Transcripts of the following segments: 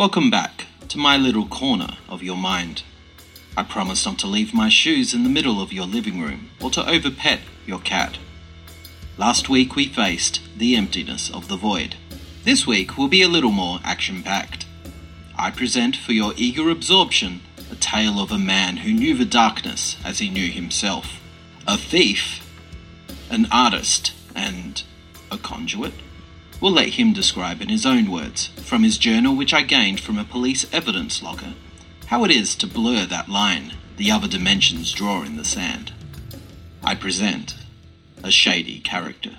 Welcome back to my little corner of your mind. I promise not to leave my shoes in the middle of your living room or to overpet your cat. Last week we faced the emptiness of the void. This week will be a little more action packed. I present for your eager absorption a tale of a man who knew the darkness as he knew himself, a thief, an artist, and a conduit. We'll let him describe in his own words, from his journal which I gained from a police evidence locker, how it is to blur that line the other dimensions draw in the sand. I present a shady character.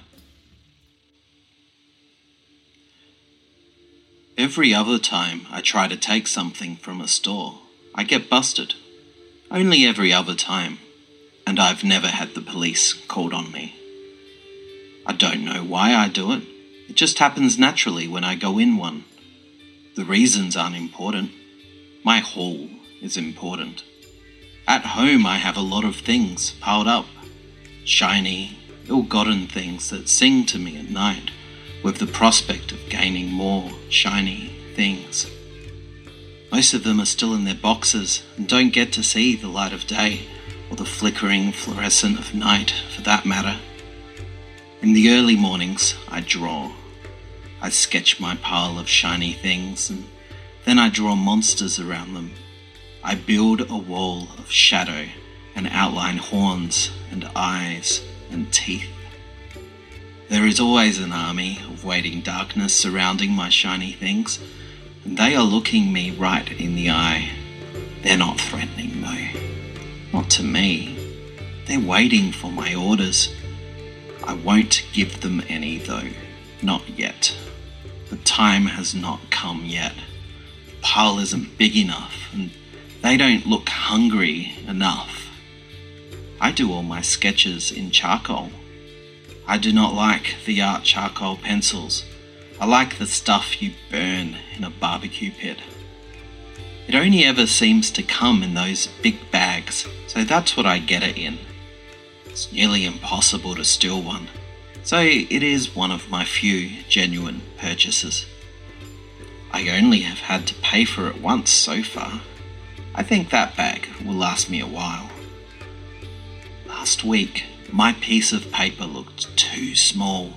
Every other time I try to take something from a store, I get busted. Only every other time, and I've never had the police called on me. I don't know why I do it. It just happens naturally when I go in one. The reasons aren't important. My haul is important. At home, I have a lot of things piled up shiny, ill gotten things that sing to me at night with the prospect of gaining more shiny things. Most of them are still in their boxes and don't get to see the light of day or the flickering fluorescent of night for that matter. In the early mornings, I draw. I sketch my pile of shiny things and then I draw monsters around them. I build a wall of shadow and outline horns and eyes and teeth. There is always an army of waiting darkness surrounding my shiny things, and they are looking me right in the eye. They're not threatening, though. Not to me. They're waiting for my orders. I won't give them any, though. Not yet. The time has not come yet. The pile isn't big enough, and they don't look hungry enough. I do all my sketches in charcoal. I do not like the art charcoal pencils. I like the stuff you burn in a barbecue pit. It only ever seems to come in those big bags, so that's what I get it in. It's nearly impossible to steal one so it is one of my few genuine purchases. I only have had to pay for it once so far. I think that bag will last me a while. Last week, my piece of paper looked too small.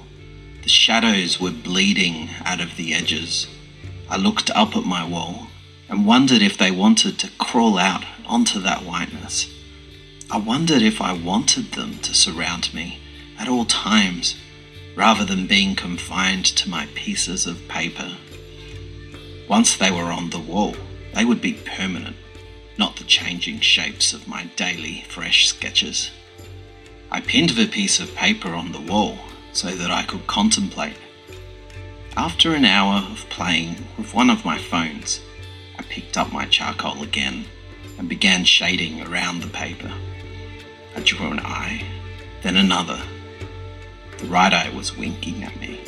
The shadows were bleeding out of the edges. I looked up at my wall and wondered if they wanted to crawl out onto that whiteness. I wondered if I wanted them to surround me at all times, rather than being confined to my pieces of paper. Once they were on the wall, they would be permanent, not the changing shapes of my daily fresh sketches. I pinned the piece of paper on the wall so that I could contemplate. After an hour of playing with one of my phones, I picked up my charcoal again and began shading around the paper. I drew an eye, then another, right eye was winking at me.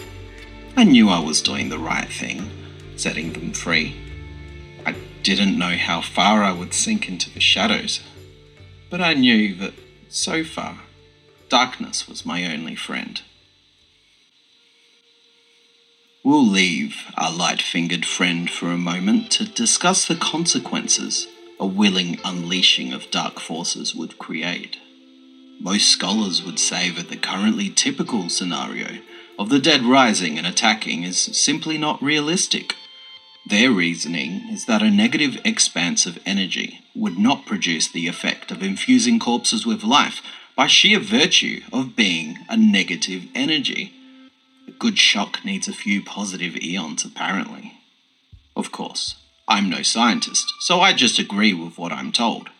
I knew I was doing the right thing, setting them free. I didn't know how far I would sink into the shadows, but I knew that, so far, darkness was my only friend. We'll leave our light fingered friend for a moment to discuss the consequences a willing unleashing of dark forces would create. Most scholars would say that the currently typical scenario of the dead rising and attacking is simply not realistic. Their reasoning is that a negative expanse of energy would not produce the effect of infusing corpses with life by sheer virtue of being a negative energy. A good shock needs a few positive ions, apparently. Of course, I'm no scientist, so I just agree with what I'm told.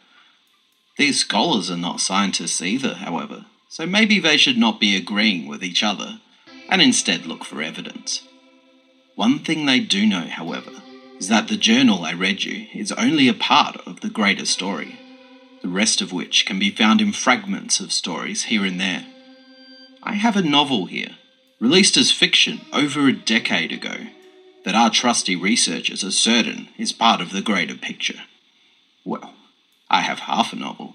These scholars are not scientists either, however, so maybe they should not be agreeing with each other and instead look for evidence. One thing they do know, however, is that the journal I read you is only a part of the greater story, the rest of which can be found in fragments of stories here and there. I have a novel here, released as fiction over a decade ago, that our trusty researchers are certain is part of the greater picture. Well, I have half a novel.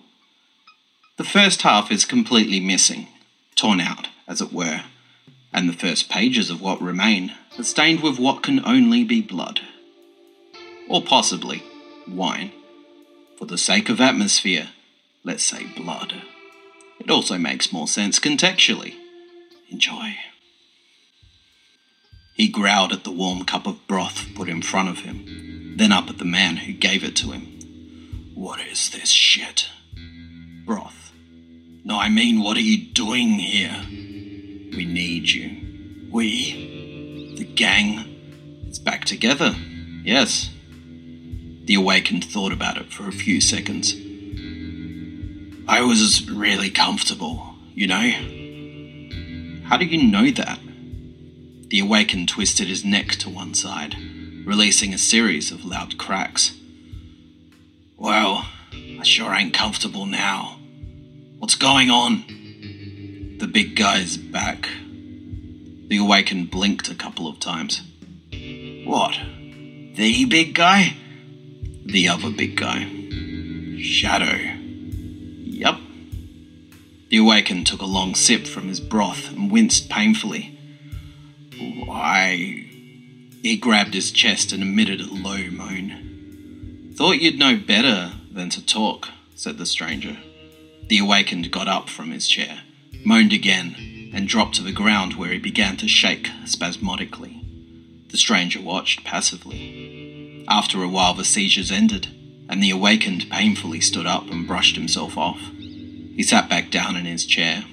The first half is completely missing, torn out, as it were, and the first pages of what remain are stained with what can only be blood. Or possibly wine. For the sake of atmosphere, let's say blood. It also makes more sense contextually. Enjoy. He growled at the warm cup of broth put in front of him, then up at the man who gave it to him. What is this shit? Broth. No, I mean, what are you doing here? We need you. We? The gang? It's back together. Yes. The awakened thought about it for a few seconds. I was really comfortable, you know? How do you know that? The awakened twisted his neck to one side, releasing a series of loud cracks. Well, I sure ain't comfortable now. What's going on? The big guy's back. The awakened blinked a couple of times. What? The big guy? The other big guy. Shadow. Yup. The awakened took a long sip from his broth and winced painfully. Why? He grabbed his chest and emitted a low moan. Thought you'd know better than to talk, said the stranger. The awakened got up from his chair, moaned again, and dropped to the ground where he began to shake spasmodically. The stranger watched passively. After a while, the seizures ended, and the awakened painfully stood up and brushed himself off. He sat back down in his chair.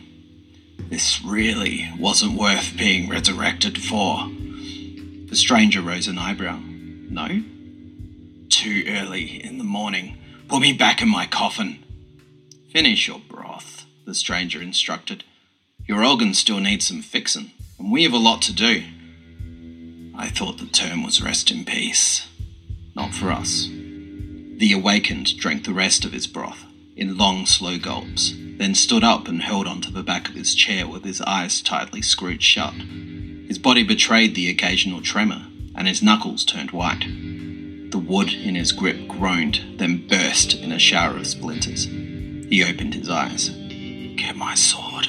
This really wasn't worth being resurrected for. The stranger rose an eyebrow. No? Too early in the morning. Put me back in my coffin. Finish your broth, the stranger instructed. Your organs still need some fixin', and we have a lot to do. I thought the term was rest in peace. Not for us. The awakened drank the rest of his broth in long, slow gulps, then stood up and held onto the back of his chair with his eyes tightly screwed shut. His body betrayed the occasional tremor, and his knuckles turned white. The wood in his grip groaned, then burst in a shower of splinters. He opened his eyes. Get my sword.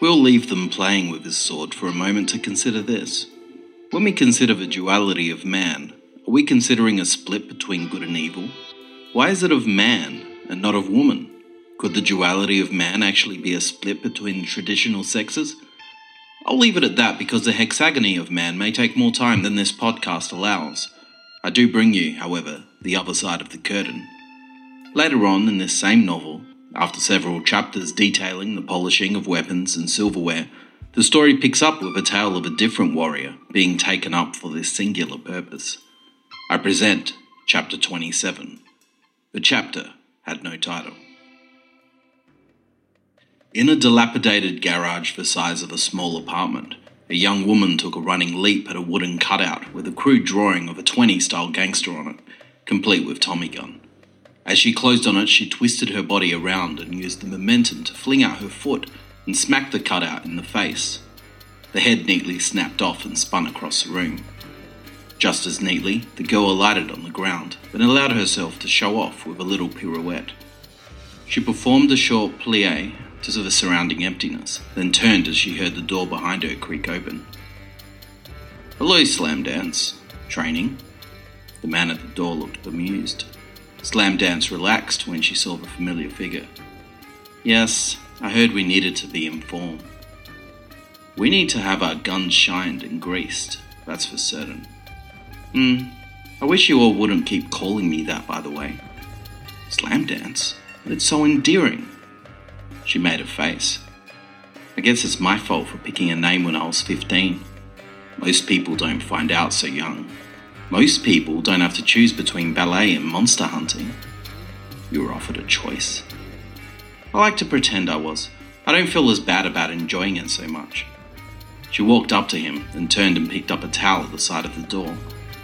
We'll leave them playing with his sword for a moment to consider this. When we consider the duality of man, are we considering a split between good and evil? Why is it of man and not of woman? Could the duality of man actually be a split between traditional sexes? I'll leave it at that because the hexagony of man may take more time than this podcast allows. I do bring you, however, the other side of the curtain. Later on in this same novel, after several chapters detailing the polishing of weapons and silverware, the story picks up with a tale of a different warrior being taken up for this singular purpose. I present Chapter 27. The chapter had no title. In a dilapidated garage the size of a small apartment, a young woman took a running leap at a wooden cutout with a crude drawing of a 20 style gangster on it, complete with Tommy gun. As she closed on it, she twisted her body around and used the momentum to fling out her foot and smack the cutout in the face. The head neatly snapped off and spun across the room. Just as neatly, the girl alighted on the ground, and allowed herself to show off with a little pirouette. She performed a short plie to the surrounding emptiness, then turned as she heard the door behind her creak open. Hello, Slam Dance. Training? The man at the door looked bemused. Slam Dance relaxed when she saw the familiar figure. Yes, I heard we needed to be informed. We need to have our guns shined and greased, that's for certain. Hmm, I wish you all wouldn't keep calling me that, by the way. Slam Dance? It's so endearing. She made a face. I guess it's my fault for picking a name when I was 15. Most people don't find out so young. Most people don't have to choose between ballet and monster hunting. You were offered a choice. I like to pretend I was. I don't feel as bad about enjoying it so much. She walked up to him, and turned and picked up a towel at the side of the door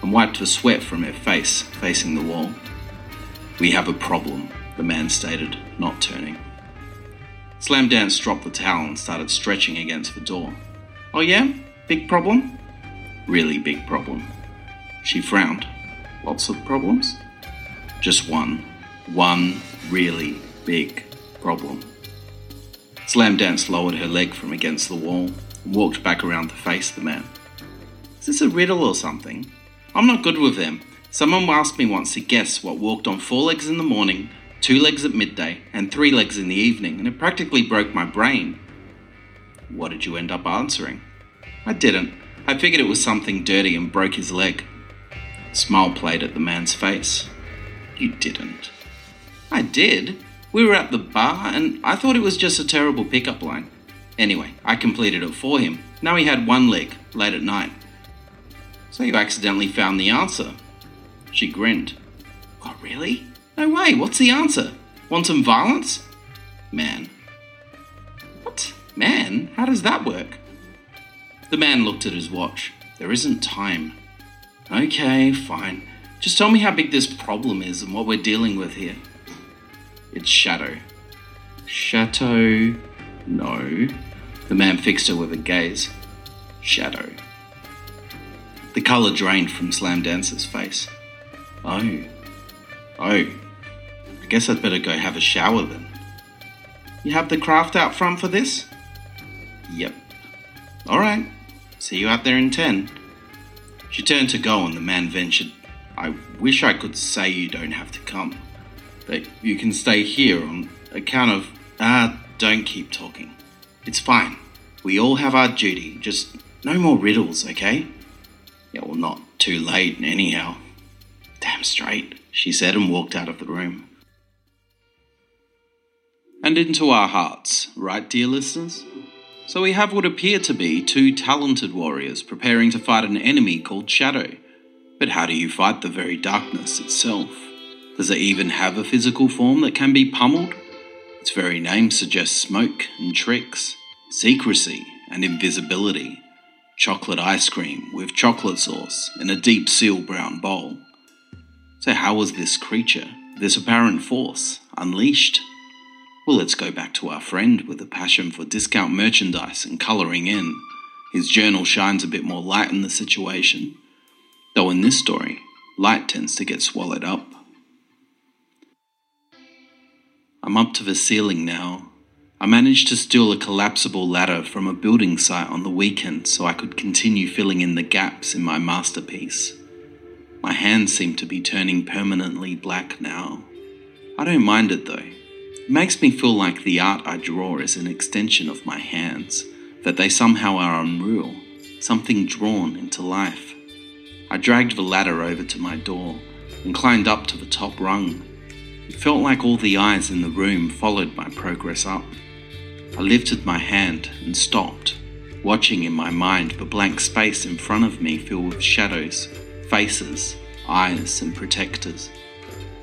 and wiped the sweat from her face, facing the wall. We have a problem, the man stated, not turning. Slam Dance dropped the towel and started stretching against the door. Oh, yeah? Big problem? Really big problem. She frowned. Lots of problems? Just one. One really big problem. Slam Dance lowered her leg from against the wall and walked back around to face the man. Is this a riddle or something? I'm not good with them. Someone asked me once to guess what walked on four legs in the morning, two legs at midday, and three legs in the evening, and it practically broke my brain. What did you end up answering? I didn't. I figured it was something dirty and broke his leg. Smile played at the man's face. You didn't. I did. We were at the bar, and I thought it was just a terrible pickup line. Anyway, I completed it for him. Now he had one leg, late at night. So you accidentally found the answer. She grinned. Oh, really? No way, what's the answer? Want some violence? Man. What? Man? How does that work? The man looked at his watch. There isn't time. Okay, fine. Just tell me how big this problem is and what we're dealing with here. It's Shadow. Chateau. No. The man fixed her with a gaze. Shadow. The colour drained from Slam Dancer's face. Oh. Oh. Guess I'd better go have a shower then. You have the craft out front for this? Yep. Alright. See you out there in 10. She turned to go and the man ventured, I wish I could say you don't have to come that you can stay here on account of. Ah, don't keep talking. It's fine. We all have our duty. Just no more riddles, okay? Yeah, well, not too late, anyhow. Damn straight, she said and walked out of the room. And into our hearts, right, dear listeners? So we have what appear to be two talented warriors preparing to fight an enemy called Shadow. But how do you fight the very darkness itself? Does it even have a physical form that can be pummeled? Its very name suggests smoke and tricks, secrecy and invisibility. Chocolate ice cream with chocolate sauce in a deep seal brown bowl. So, how was this creature, this apparent force, unleashed? Well, let's go back to our friend with a passion for discount merchandise and colouring in. His journal shines a bit more light in the situation, though in this story, light tends to get swallowed up. I'm up to the ceiling now. I managed to steal a collapsible ladder from a building site on the weekend so I could continue filling in the gaps in my masterpiece. My hands seem to be turning permanently black now. I don't mind it though. It makes me feel like the art I draw is an extension of my hands, that they somehow are unreal, something drawn into life. I dragged the ladder over to my door and climbed up to the top rung it felt like all the eyes in the room followed my progress up. I lifted my hand and stopped, watching in my mind the blank space in front of me filled with shadows, faces, eyes, and protectors.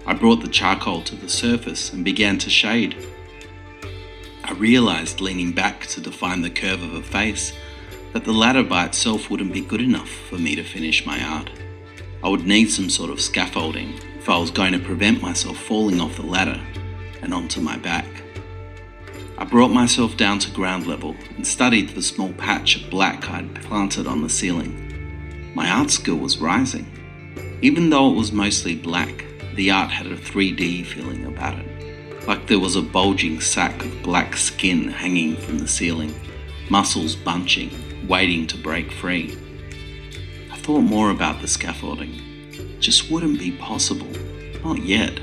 I brought the charcoal to the surface and began to shade. I realized, leaning back to define the curve of a face, that the ladder by itself wouldn't be good enough for me to finish my art. I would need some sort of scaffolding if I was going to prevent myself falling off the ladder and onto my back. I brought myself down to ground level and studied the small patch of black I'd planted on the ceiling. My art skill was rising. Even though it was mostly black, the art had a 3D feeling about it, like there was a bulging sack of black skin hanging from the ceiling, muscles bunching, waiting to break free. I thought more about the scaffolding just wouldn't be possible. Not yet.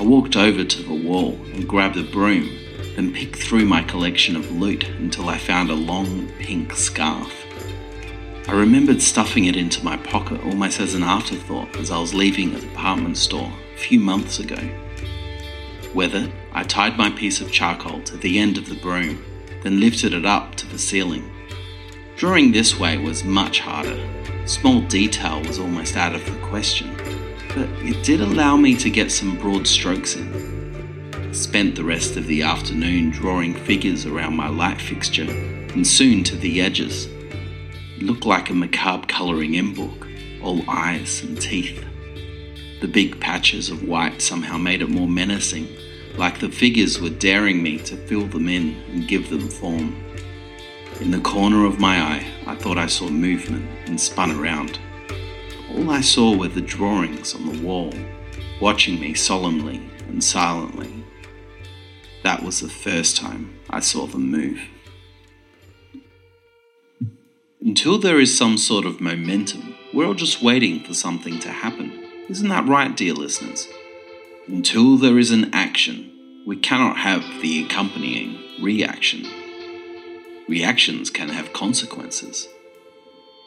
I walked over to the wall and grabbed a broom, then picked through my collection of loot until I found a long pink scarf. I remembered stuffing it into my pocket almost as an afterthought as I was leaving a department store a few months ago. With it, I tied my piece of charcoal to the end of the broom, then lifted it up to the ceiling. Drawing this way was much harder, Small detail was almost out of the question, but it did allow me to get some broad strokes in. Spent the rest of the afternoon drawing figures around my light fixture and soon to the edges. Looked like a macabre colouring in book, all eyes and teeth. The big patches of white somehow made it more menacing, like the figures were daring me to fill them in and give them form. In the corner of my eye, I thought I saw movement and spun around. All I saw were the drawings on the wall, watching me solemnly and silently. That was the first time I saw them move. Until there is some sort of momentum, we're all just waiting for something to happen. Isn't that right, dear listeners? Until there is an action, we cannot have the accompanying reaction. Reactions can have consequences.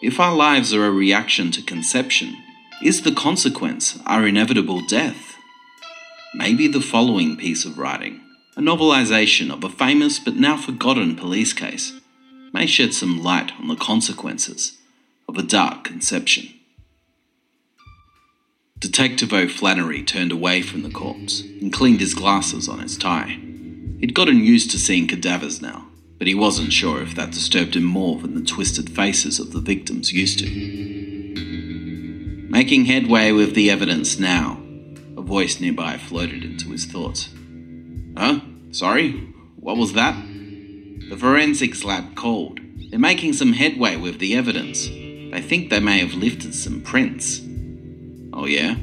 If our lives are a reaction to conception, is the consequence our inevitable death? Maybe the following piece of writing, a novelisation of a famous but now forgotten police case, may shed some light on the consequences of a dark conception. Detective O'Flannery turned away from the corpse and cleaned his glasses on his tie. He'd gotten used to seeing cadavers now, but he wasn't sure if that disturbed him more than the twisted faces of the victims used to. Making headway with the evidence now, a voice nearby floated into his thoughts. Huh? Sorry? What was that? The forensics lab called. They're making some headway with the evidence. They think they may have lifted some prints. Oh, yeah?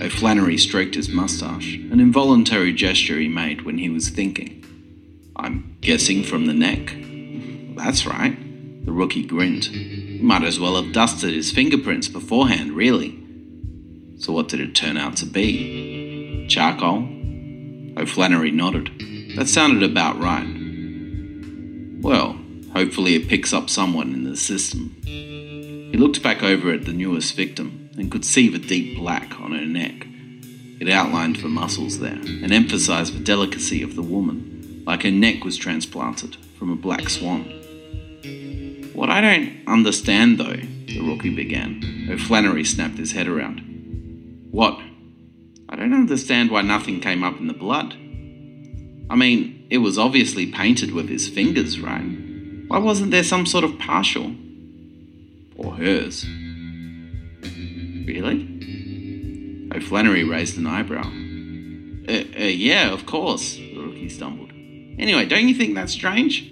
O'Flannery stroked his mustache, an involuntary gesture he made when he was thinking. I'm guessing from the neck. That's right. The rookie grinned. He might as well have dusted his fingerprints beforehand, really. So, what did it turn out to be? Charcoal? Oh, O'Flannery nodded. That sounded about right. Well, hopefully it picks up someone in the system. He looked back over at the newest victim and could see the deep black on her neck. It outlined the muscles there and emphasized the delicacy of the woman like her neck was transplanted from a black swan. What I don't understand, though, the rookie began, O'Flannery snapped his head around. What? I don't understand why nothing came up in the blood. I mean, it was obviously painted with his fingers, right? Why wasn't there some sort of partial? Or hers? Really? O'Flannery raised an eyebrow. Uh, uh, yeah, of course, the rookie stumbled. Anyway, don't you think that's strange?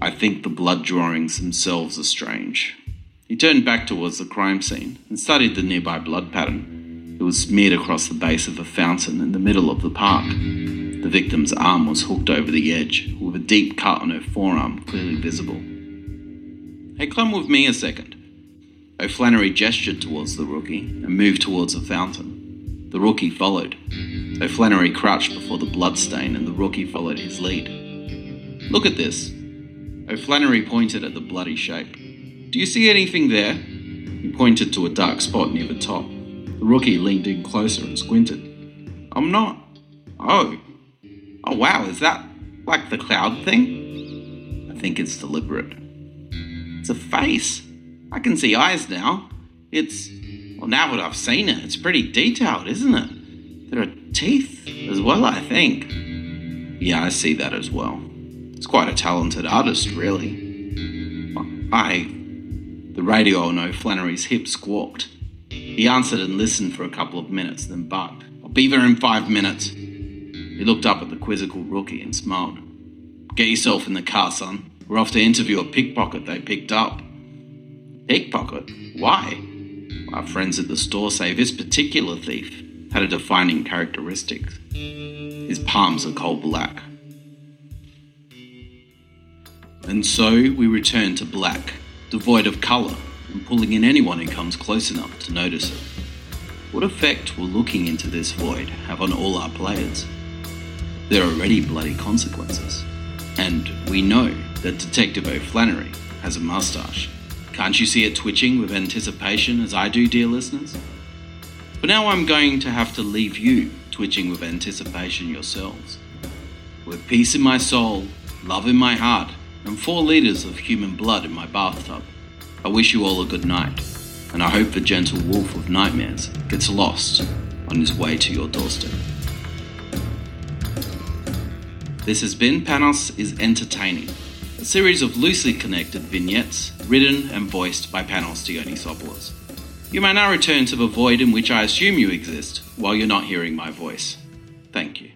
I think the blood drawings themselves are strange. He turned back towards the crime scene and studied the nearby blood pattern. It was smeared across the base of a fountain in the middle of the park. The victim's arm was hooked over the edge, with a deep cut on her forearm clearly visible. Hey, come with me a second. O'Flannery gestured towards the rookie and moved towards the fountain. The rookie followed. O'Flannery crouched before the bloodstain and the rookie followed his lead. Look at this. O'Flannery pointed at the bloody shape. Do you see anything there? He pointed to a dark spot near the top. The rookie leaned in closer and squinted. I'm not. Oh. Oh wow, is that like the cloud thing? I think it's deliberate. It's a face. I can see eyes now. It's. Well, now that I've seen it, it's pretty detailed, isn't it? There are teeth as well, I think. Yeah, I see that as well. It's quite a talented artist, really. I. The radio on O'Flannery's hip squawked. He answered and listened for a couple of minutes, then barked. I'll be there in five minutes. He looked up at the quizzical rookie and smiled. Get yourself in the car, son. We're off to interview a pickpocket they picked up. Pickpocket? Why? Our friends at the store say this particular thief had a defining characteristic. His palms are coal black. And so we return to black, devoid of colour, and pulling in anyone who comes close enough to notice it. What effect will looking into this void have on all our players? There are already bloody consequences. And we know that Detective O'Flannery has a mustache. Can't you see it twitching with anticipation as I do, dear listeners? But now I'm going to have to leave you twitching with anticipation yourselves. With peace in my soul, love in my heart, and four litres of human blood in my bathtub, I wish you all a good night, and I hope the gentle wolf of nightmares gets lost on his way to your doorstep. This has been Panos is Entertaining, a series of loosely connected vignettes written and voiced by Panos Dionysopoulos. You may now return to the void in which I assume you exist while you're not hearing my voice. Thank you.